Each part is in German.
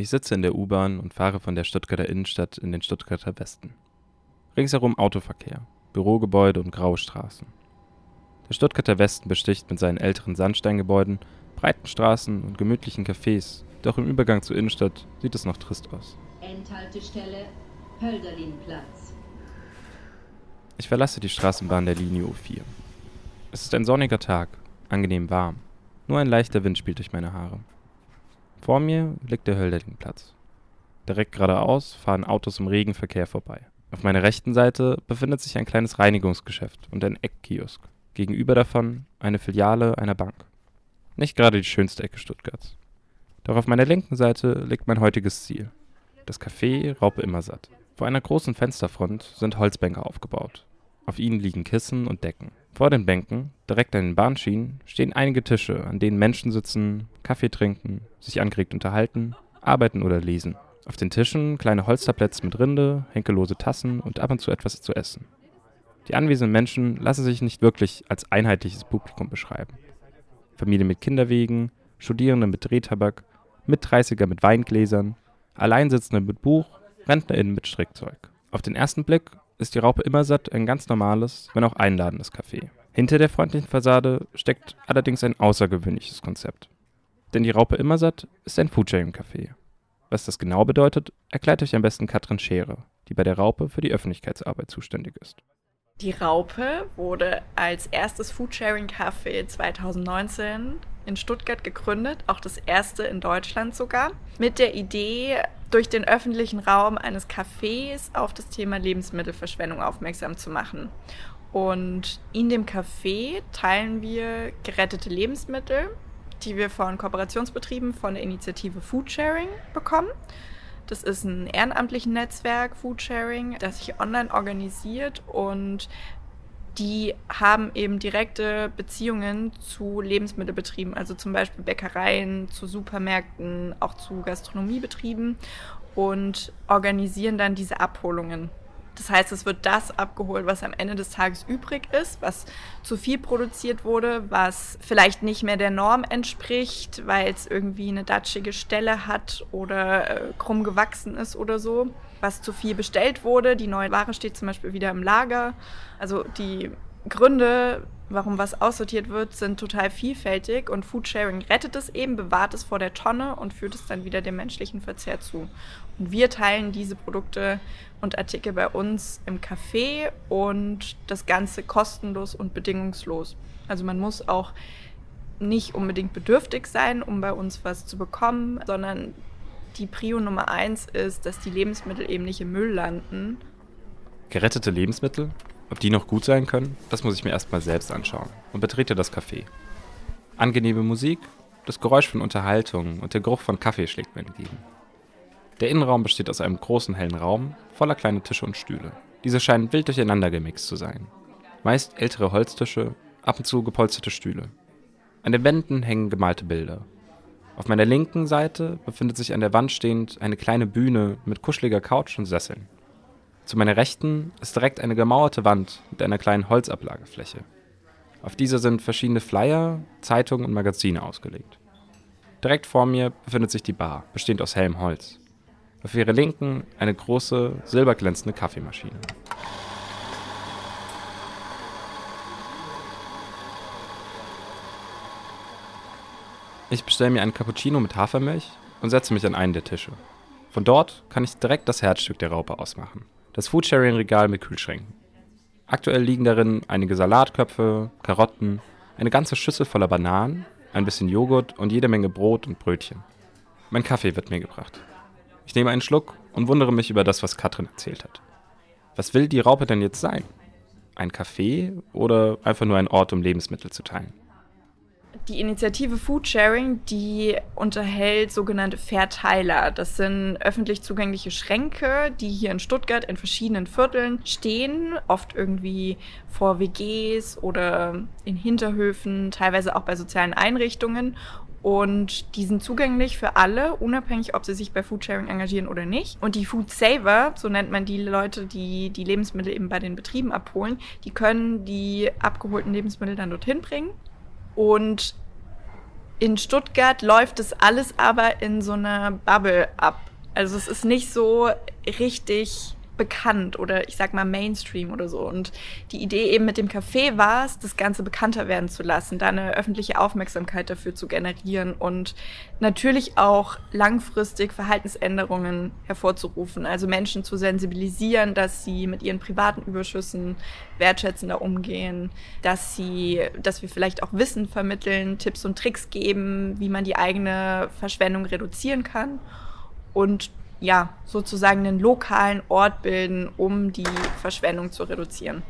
Ich sitze in der U-Bahn und fahre von der Stuttgarter Innenstadt in den Stuttgarter Westen. Ringsherum Autoverkehr, Bürogebäude und graue Straßen. Der Stuttgarter Westen besticht mit seinen älteren Sandsteingebäuden, breiten Straßen und gemütlichen Cafés, doch im Übergang zur Innenstadt sieht es noch trist aus. Endhaltestelle Hölderlinplatz. Ich verlasse die Straßenbahn der Linie U4. Es ist ein sonniger Tag, angenehm warm. Nur ein leichter Wind spielt durch meine Haare. Vor mir liegt der Hölderlinplatz. Direkt geradeaus fahren Autos im Regenverkehr vorbei. Auf meiner rechten Seite befindet sich ein kleines Reinigungsgeschäft und ein Eckkiosk. Gegenüber davon eine Filiale einer Bank. Nicht gerade die schönste Ecke Stuttgarts. Doch auf meiner linken Seite liegt mein heutiges Ziel. Das Café Raupe Immersatt. Vor einer großen Fensterfront sind Holzbänke aufgebaut. Auf ihnen liegen Kissen und Decken. Vor den Bänken, direkt an den Bahnschienen, stehen einige Tische, an denen Menschen sitzen, Kaffee trinken, sich angeregt unterhalten, arbeiten oder lesen. Auf den Tischen kleine Holztabletts mit Rinde, henkellose Tassen und ab und zu etwas zu essen. Die anwesenden Menschen lassen sich nicht wirklich als einheitliches Publikum beschreiben. Familie mit Kinderwegen, Studierende mit Drehtabak, Mit-30er mit Weingläsern, Alleinsitzende mit Buch, RentnerInnen mit Strickzeug. Auf den ersten Blick ist die Raupe Immersatt ein ganz normales, wenn auch einladendes Café. Hinter der freundlichen Fassade steckt allerdings ein außergewöhnliches Konzept. Denn die Raupe Immersatt ist ein Foodsharing-Café. Was das genau bedeutet, erklärt euch am besten Katrin Schere, die bei der Raupe für die Öffentlichkeitsarbeit zuständig ist. Die Raupe wurde als erstes Foodsharing-Café 2019 in Stuttgart gegründet, auch das erste in Deutschland sogar, mit der Idee, durch den öffentlichen Raum eines Cafés auf das Thema Lebensmittelverschwendung aufmerksam zu machen. Und in dem Café teilen wir gerettete Lebensmittel, die wir von Kooperationsbetrieben von der Initiative Foodsharing bekommen. Das ist ein ehrenamtliches Netzwerk Foodsharing, das sich online organisiert und die haben eben direkte Beziehungen zu Lebensmittelbetrieben, also zum Beispiel Bäckereien, zu Supermärkten, auch zu Gastronomiebetrieben und organisieren dann diese Abholungen. Das heißt, es wird das abgeholt, was am Ende des Tages übrig ist, was zu viel produziert wurde, was vielleicht nicht mehr der Norm entspricht, weil es irgendwie eine datschige Stelle hat oder äh, krumm gewachsen ist oder so, was zu viel bestellt wurde. Die neue Ware steht zum Beispiel wieder im Lager. Also die Gründe, warum was aussortiert wird, sind total vielfältig und Foodsharing rettet es eben, bewahrt es vor der Tonne und führt es dann wieder dem menschlichen Verzehr zu. Und wir teilen diese Produkte und Artikel bei uns im Café und das Ganze kostenlos und bedingungslos. Also man muss auch nicht unbedingt bedürftig sein, um bei uns was zu bekommen, sondern die Prio Nummer eins ist, dass die Lebensmittel eben nicht im Müll landen. Gerettete Lebensmittel? Ob die noch gut sein können, das muss ich mir erstmal selbst anschauen und betrete das Café. Angenehme Musik, das Geräusch von Unterhaltung und der Geruch von Kaffee schlägt mir entgegen. Der Innenraum besteht aus einem großen hellen Raum voller kleiner Tische und Stühle. Diese scheinen wild durcheinander gemixt zu sein. Meist ältere Holztische, ab und zu gepolsterte Stühle. An den Wänden hängen gemalte Bilder. Auf meiner linken Seite befindet sich an der Wand stehend eine kleine Bühne mit kuscheliger Couch und Sesseln. Zu meiner Rechten ist direkt eine gemauerte Wand mit einer kleinen Holzablagefläche. Auf dieser sind verschiedene Flyer, Zeitungen und Magazine ausgelegt. Direkt vor mir befindet sich die Bar, bestehend aus hellem Holz. Auf ihrer Linken eine große, silberglänzende Kaffeemaschine. Ich bestelle mir einen Cappuccino mit Hafermilch und setze mich an einen der Tische. Von dort kann ich direkt das Herzstück der Raupe ausmachen das Foodsharing-Regal mit Kühlschränken. Aktuell liegen darin einige Salatköpfe, Karotten, eine ganze Schüssel voller Bananen, ein bisschen Joghurt und jede Menge Brot und Brötchen. Mein Kaffee wird mir gebracht. Ich nehme einen Schluck und wundere mich über das, was Katrin erzählt hat. Was will die Raupe denn jetzt sein? Ein Café oder einfach nur ein Ort, um Lebensmittel zu teilen? Die Initiative Foodsharing, die unterhält sogenannte Verteiler. Das sind öffentlich zugängliche Schränke, die hier in Stuttgart in verschiedenen Vierteln stehen, oft irgendwie vor WGs oder in Hinterhöfen, teilweise auch bei sozialen Einrichtungen. Und die sind zugänglich für alle, unabhängig, ob sie sich bei Foodsharing engagieren oder nicht. Und die Food Saver, so nennt man die Leute, die die Lebensmittel eben bei den Betrieben abholen, die können die abgeholten Lebensmittel dann dorthin bringen und In Stuttgart läuft es alles aber in so einer Bubble ab. Also es ist nicht so richtig bekannt oder ich sag mal Mainstream oder so. Und die Idee eben mit dem Café war es, das Ganze bekannter werden zu lassen, da eine öffentliche Aufmerksamkeit dafür zu generieren und natürlich auch langfristig Verhaltensänderungen hervorzurufen. Also Menschen zu sensibilisieren, dass sie mit ihren privaten Überschüssen wertschätzender umgehen, dass sie, dass wir vielleicht auch Wissen vermitteln, Tipps und Tricks geben, wie man die eigene Verschwendung reduzieren kann. Und ja, sozusagen einen lokalen Ort bilden, um die Verschwendung zu reduzieren.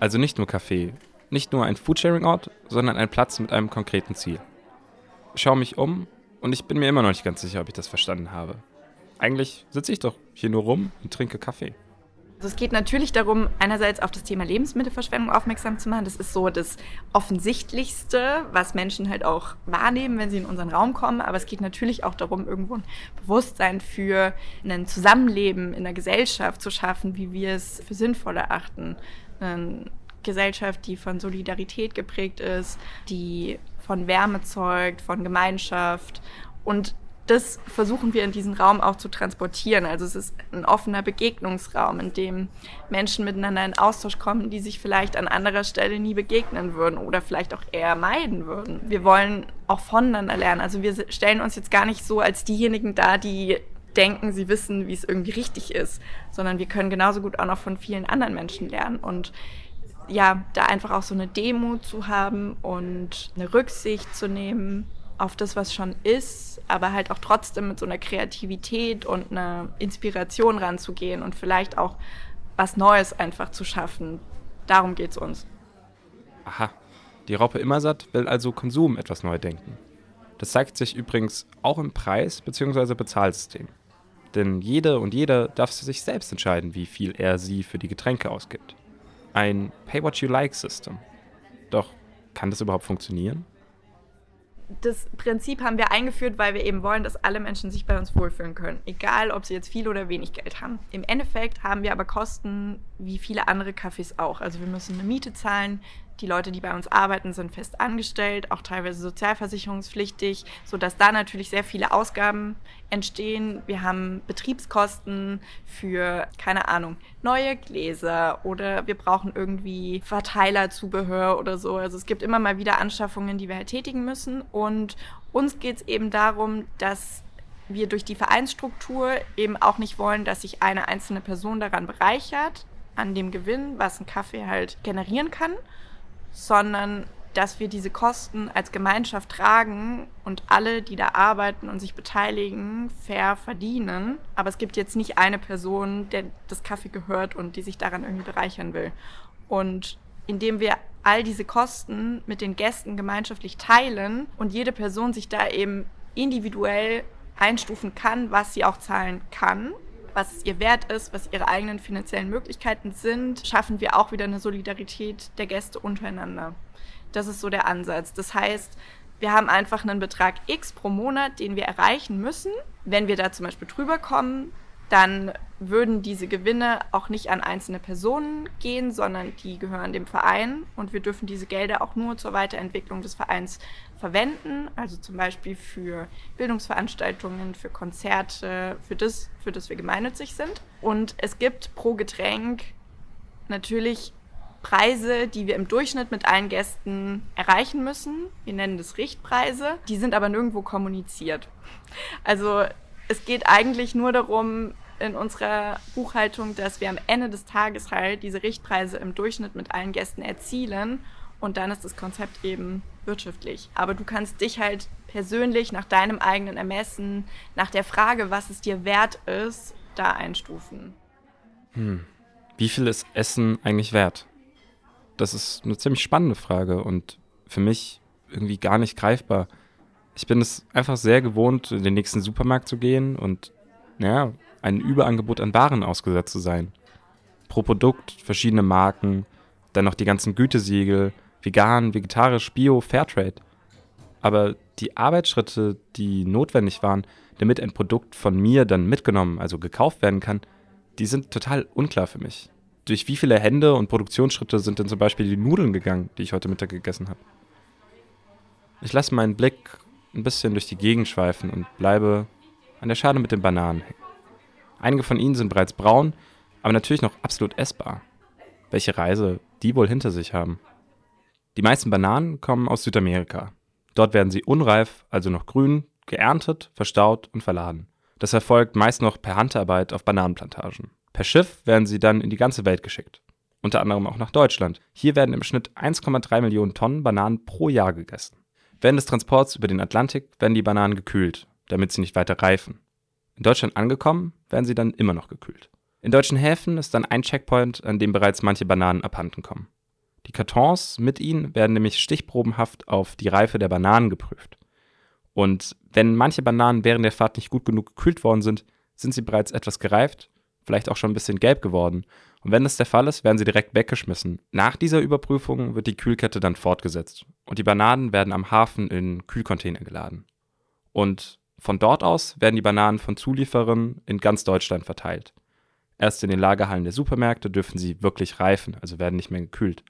Also nicht nur Café, nicht nur ein Foodsharing-Ort, sondern ein Platz mit einem konkreten Ziel. Ich schaue mich um und ich bin mir immer noch nicht ganz sicher, ob ich das verstanden habe. Eigentlich sitze ich doch hier nur rum und trinke Kaffee. Also es geht natürlich darum, einerseits auf das Thema Lebensmittelverschwendung aufmerksam zu machen. Das ist so das Offensichtlichste, was Menschen halt auch wahrnehmen, wenn sie in unseren Raum kommen. Aber es geht natürlich auch darum, irgendwo ein Bewusstsein für ein Zusammenleben in der Gesellschaft zu schaffen, wie wir es für sinnvoll erachten. Eine Gesellschaft, die von Solidarität geprägt ist, die von Wärme zeugt, von Gemeinschaft und das versuchen wir in diesen Raum auch zu transportieren. Also es ist ein offener Begegnungsraum, in dem Menschen miteinander in Austausch kommen, die sich vielleicht an anderer Stelle nie begegnen würden oder vielleicht auch eher meiden würden. Wir wollen auch voneinander lernen. Also wir stellen uns jetzt gar nicht so als diejenigen dar, die denken, sie wissen, wie es irgendwie richtig ist, sondern wir können genauso gut auch noch von vielen anderen Menschen lernen und ja, da einfach auch so eine Demo zu haben und eine Rücksicht zu nehmen auf das, was schon ist, aber halt auch trotzdem mit so einer Kreativität und einer Inspiration ranzugehen und vielleicht auch was Neues einfach zu schaffen. Darum geht es uns. Aha, die Raupe Immersatt will also Konsum etwas neu denken. Das zeigt sich übrigens auch im Preis- bzw. Bezahlsystem. Denn jede und jeder darf sich selbst entscheiden, wie viel er sie für die Getränke ausgibt. Ein Pay-What-You-Like-System. Doch kann das überhaupt funktionieren? Das Prinzip haben wir eingeführt, weil wir eben wollen, dass alle Menschen sich bei uns wohlfühlen können. Egal, ob sie jetzt viel oder wenig Geld haben. Im Endeffekt haben wir aber Kosten wie viele andere Cafés auch. Also wir müssen eine Miete zahlen, die Leute, die bei uns arbeiten, sind fest angestellt, auch teilweise sozialversicherungspflichtig, sodass da natürlich sehr viele Ausgaben entstehen. Wir haben Betriebskosten für, keine Ahnung, neue Gläser oder wir brauchen irgendwie Verteilerzubehör oder so. Also es gibt immer mal wieder Anschaffungen, die wir halt tätigen müssen. Und uns geht es eben darum, dass wir durch die Vereinsstruktur eben auch nicht wollen, dass sich eine einzelne Person daran bereichert, an dem Gewinn, was ein Kaffee halt generieren kann, sondern dass wir diese Kosten als Gemeinschaft tragen und alle, die da arbeiten und sich beteiligen, fair verdienen. Aber es gibt jetzt nicht eine Person, der das Kaffee gehört und die sich daran irgendwie bereichern will. Und indem wir all diese Kosten mit den Gästen gemeinschaftlich teilen und jede Person sich da eben individuell einstufen kann, was sie auch zahlen kann, was es ihr wert ist, was ihre eigenen finanziellen Möglichkeiten sind, schaffen wir auch wieder eine Solidarität der Gäste untereinander. Das ist so der Ansatz. Das heißt, wir haben einfach einen Betrag X pro Monat, den wir erreichen müssen. Wenn wir da zum Beispiel drüber kommen, dann würden diese Gewinne auch nicht an einzelne Personen gehen, sondern die gehören dem Verein und wir dürfen diese Gelder auch nur zur Weiterentwicklung des Vereins verwenden, also zum Beispiel für Bildungsveranstaltungen, für Konzerte, für das, für das wir gemeinnützig sind. Und es gibt pro Getränk natürlich Preise, die wir im Durchschnitt mit allen Gästen erreichen müssen. Wir nennen das Richtpreise. Die sind aber nirgendwo kommuniziert. Also es geht eigentlich nur darum, in unserer Buchhaltung, dass wir am Ende des Tages halt diese Richtpreise im Durchschnitt mit allen Gästen erzielen und dann ist das Konzept eben wirtschaftlich. Aber du kannst dich halt persönlich nach deinem eigenen Ermessen, nach der Frage, was es dir wert ist, da einstufen. Hm. Wie viel ist Essen eigentlich wert? Das ist eine ziemlich spannende Frage und für mich irgendwie gar nicht greifbar. Ich bin es einfach sehr gewohnt, in den nächsten Supermarkt zu gehen und ja, ein Überangebot an Waren ausgesetzt zu sein. Pro Produkt verschiedene Marken, dann noch die ganzen Gütesiegel, vegan, vegetarisch, bio, Fairtrade. Aber die Arbeitsschritte, die notwendig waren, damit ein Produkt von mir dann mitgenommen, also gekauft werden kann, die sind total unklar für mich. Durch wie viele Hände und Produktionsschritte sind denn zum Beispiel die Nudeln gegangen, die ich heute Mittag gegessen habe? Ich lasse meinen Blick ein bisschen durch die Gegend schweifen und bleibe an der Schale mit den Bananen hängen. Einige von ihnen sind bereits braun, aber natürlich noch absolut essbar. Welche Reise die wohl hinter sich haben. Die meisten Bananen kommen aus Südamerika. Dort werden sie unreif, also noch grün, geerntet, verstaut und verladen. Das erfolgt meist noch per Handarbeit auf Bananenplantagen. Per Schiff werden sie dann in die ganze Welt geschickt. Unter anderem auch nach Deutschland. Hier werden im Schnitt 1,3 Millionen Tonnen Bananen pro Jahr gegessen. Während des Transports über den Atlantik werden die Bananen gekühlt, damit sie nicht weiter reifen. In Deutschland angekommen, werden sie dann immer noch gekühlt. In deutschen Häfen ist dann ein Checkpoint, an dem bereits manche Bananen abhanden kommen. Die Kartons mit ihnen werden nämlich stichprobenhaft auf die Reife der Bananen geprüft. Und wenn manche Bananen während der Fahrt nicht gut genug gekühlt worden sind, sind sie bereits etwas gereift, vielleicht auch schon ein bisschen gelb geworden. Und wenn das der Fall ist, werden sie direkt weggeschmissen. Nach dieser Überprüfung wird die Kühlkette dann fortgesetzt und die Bananen werden am Hafen in Kühlcontainer geladen. Und von dort aus werden die Bananen von Zulieferern in ganz Deutschland verteilt. Erst in den Lagerhallen der Supermärkte dürfen sie wirklich reifen, also werden nicht mehr gekühlt.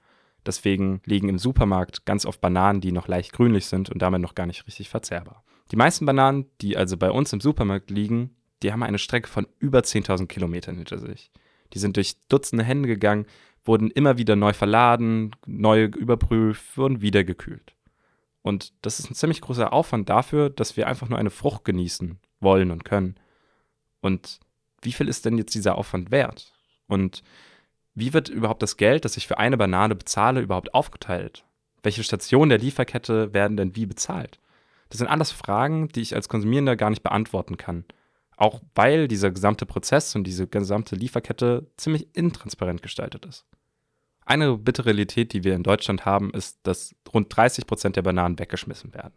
Deswegen liegen im Supermarkt ganz oft Bananen, die noch leicht grünlich sind und damit noch gar nicht richtig verzehrbar. Die meisten Bananen, die also bei uns im Supermarkt liegen, die haben eine Strecke von über 10.000 Kilometern hinter sich. Die sind durch Dutzende Hände gegangen, wurden immer wieder neu verladen, neu überprüft, wurden wieder gekühlt. Und das ist ein ziemlich großer Aufwand dafür, dass wir einfach nur eine Frucht genießen wollen und können. Und wie viel ist denn jetzt dieser Aufwand wert? Und wie wird überhaupt das Geld, das ich für eine Banane bezahle, überhaupt aufgeteilt? Welche Stationen der Lieferkette werden denn wie bezahlt? Das sind alles Fragen, die ich als Konsumierender gar nicht beantworten kann. Auch weil dieser gesamte Prozess und diese gesamte Lieferkette ziemlich intransparent gestaltet ist. Eine bittere Realität, die wir in Deutschland haben, ist, dass rund 30 Prozent der Bananen weggeschmissen werden.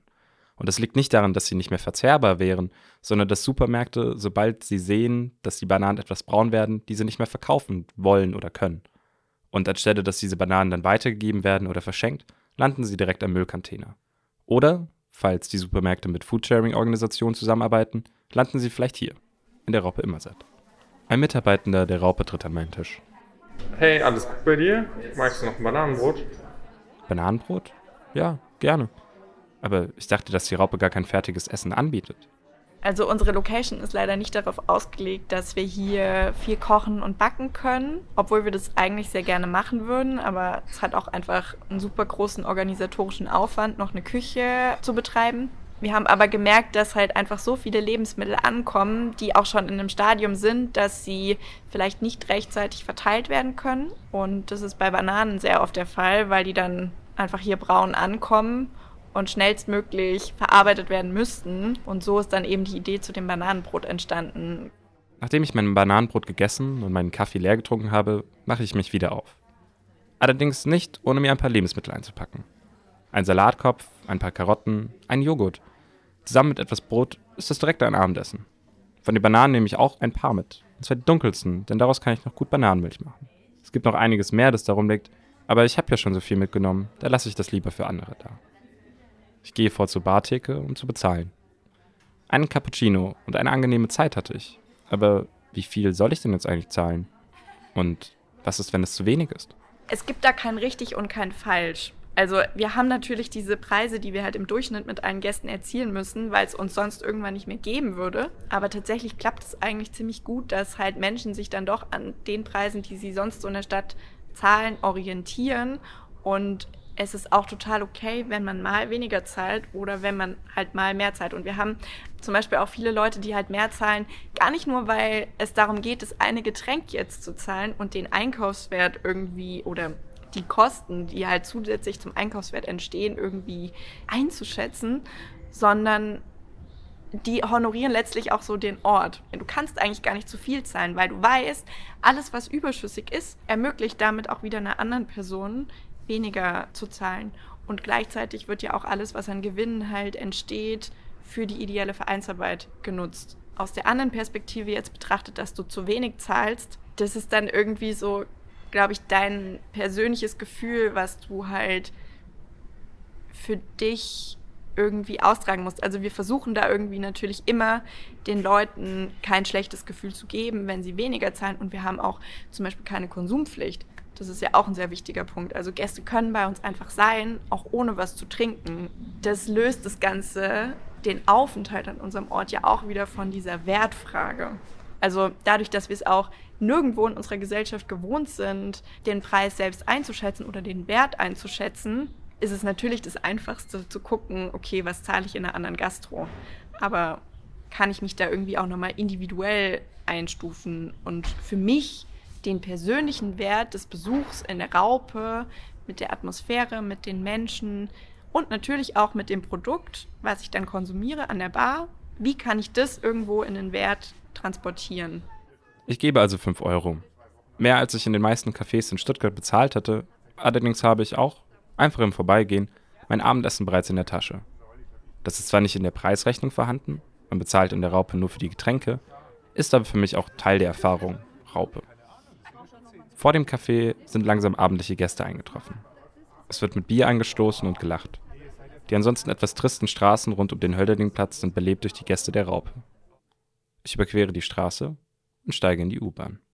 Und das liegt nicht daran, dass sie nicht mehr verzehrbar wären, sondern dass Supermärkte, sobald sie sehen, dass die Bananen etwas braun werden, diese nicht mehr verkaufen wollen oder können. Und anstelle, dass diese Bananen dann weitergegeben werden oder verschenkt, landen sie direkt am Müllcontainer. Oder, falls die Supermärkte mit Foodsharing-Organisationen zusammenarbeiten, landen sie vielleicht hier, in der Raupe Immersatt. Ein Mitarbeitender der Raupe tritt an meinen Tisch. Hey, alles gut bei dir? Magst du noch ein Bananenbrot? Bananenbrot? Ja, gerne. Aber ich dachte, dass die Raupe gar kein fertiges Essen anbietet. Also unsere Location ist leider nicht darauf ausgelegt, dass wir hier viel kochen und backen können, obwohl wir das eigentlich sehr gerne machen würden. Aber es hat auch einfach einen super großen organisatorischen Aufwand, noch eine Küche zu betreiben. Wir haben aber gemerkt, dass halt einfach so viele Lebensmittel ankommen, die auch schon in einem Stadium sind, dass sie vielleicht nicht rechtzeitig verteilt werden können. Und das ist bei Bananen sehr oft der Fall, weil die dann einfach hier braun ankommen und schnellstmöglich verarbeitet werden müssten. Und so ist dann eben die Idee zu dem Bananenbrot entstanden. Nachdem ich mein Bananenbrot gegessen und meinen Kaffee leer getrunken habe, mache ich mich wieder auf. Allerdings nicht, ohne mir ein paar Lebensmittel einzupacken. Ein Salatkopf, ein paar Karotten, ein Joghurt. Zusammen mit etwas Brot ist das direkt ein Abendessen. Von den Bananen nehme ich auch ein paar mit. Und zwar die dunkelsten, denn daraus kann ich noch gut Bananenmilch machen. Es gibt noch einiges mehr, das darum liegt, aber ich habe ja schon so viel mitgenommen, da lasse ich das lieber für andere da. Ich gehe vor zur Bartheke, um zu bezahlen. Einen Cappuccino und eine angenehme Zeit hatte ich. Aber wie viel soll ich denn jetzt eigentlich zahlen? Und was ist, wenn es zu wenig ist? Es gibt da kein richtig und kein falsch. Also wir haben natürlich diese Preise, die wir halt im Durchschnitt mit allen Gästen erzielen müssen, weil es uns sonst irgendwann nicht mehr geben würde. Aber tatsächlich klappt es eigentlich ziemlich gut, dass halt Menschen sich dann doch an den Preisen, die sie sonst so in der Stadt zahlen, orientieren und es ist auch total okay, wenn man mal weniger zahlt oder wenn man halt mal mehr zahlt. Und wir haben zum Beispiel auch viele Leute, die halt mehr zahlen, gar nicht nur, weil es darum geht, das eine Getränk jetzt zu zahlen und den Einkaufswert irgendwie oder die Kosten, die halt zusätzlich zum Einkaufswert entstehen, irgendwie einzuschätzen, sondern die honorieren letztlich auch so den Ort. Du kannst eigentlich gar nicht zu viel zahlen, weil du weißt, alles, was überschüssig ist, ermöglicht damit auch wieder einer anderen Person weniger zu zahlen. Und gleichzeitig wird ja auch alles, was an Gewinnen halt entsteht, für die ideelle Vereinsarbeit genutzt. Aus der anderen Perspektive jetzt betrachtet, dass du zu wenig zahlst, das ist dann irgendwie so, glaube ich, dein persönliches Gefühl, was du halt für dich irgendwie austragen musst. Also wir versuchen da irgendwie natürlich immer den Leuten kein schlechtes Gefühl zu geben, wenn sie weniger zahlen. Und wir haben auch zum Beispiel keine Konsumpflicht. Das ist ja auch ein sehr wichtiger Punkt. Also Gäste können bei uns einfach sein, auch ohne was zu trinken. Das löst das Ganze den Aufenthalt an unserem Ort ja auch wieder von dieser Wertfrage. Also dadurch, dass wir es auch nirgendwo in unserer Gesellschaft gewohnt sind, den Preis selbst einzuschätzen oder den Wert einzuschätzen, ist es natürlich das Einfachste zu gucken, okay, was zahle ich in einer anderen Gastro. Aber kann ich mich da irgendwie auch nochmal individuell einstufen und für mich den persönlichen Wert des Besuchs in der Raupe, mit der Atmosphäre, mit den Menschen und natürlich auch mit dem Produkt, was ich dann konsumiere an der Bar, wie kann ich das irgendwo in den Wert transportieren? Ich gebe also 5 Euro. Mehr als ich in den meisten Cafés in Stuttgart bezahlt hatte, allerdings habe ich auch, einfach im Vorbeigehen, mein Abendessen bereits in der Tasche. Das ist zwar nicht in der Preisrechnung vorhanden, man bezahlt in der Raupe nur für die Getränke, ist aber für mich auch Teil der Erfahrung Raupe. Vor dem Café sind langsam abendliche Gäste eingetroffen. Es wird mit Bier angestoßen und gelacht. Die ansonsten etwas tristen Straßen rund um den Hölderdingplatz sind belebt durch die Gäste der Raupe. Ich überquere die Straße und steige in die U-Bahn.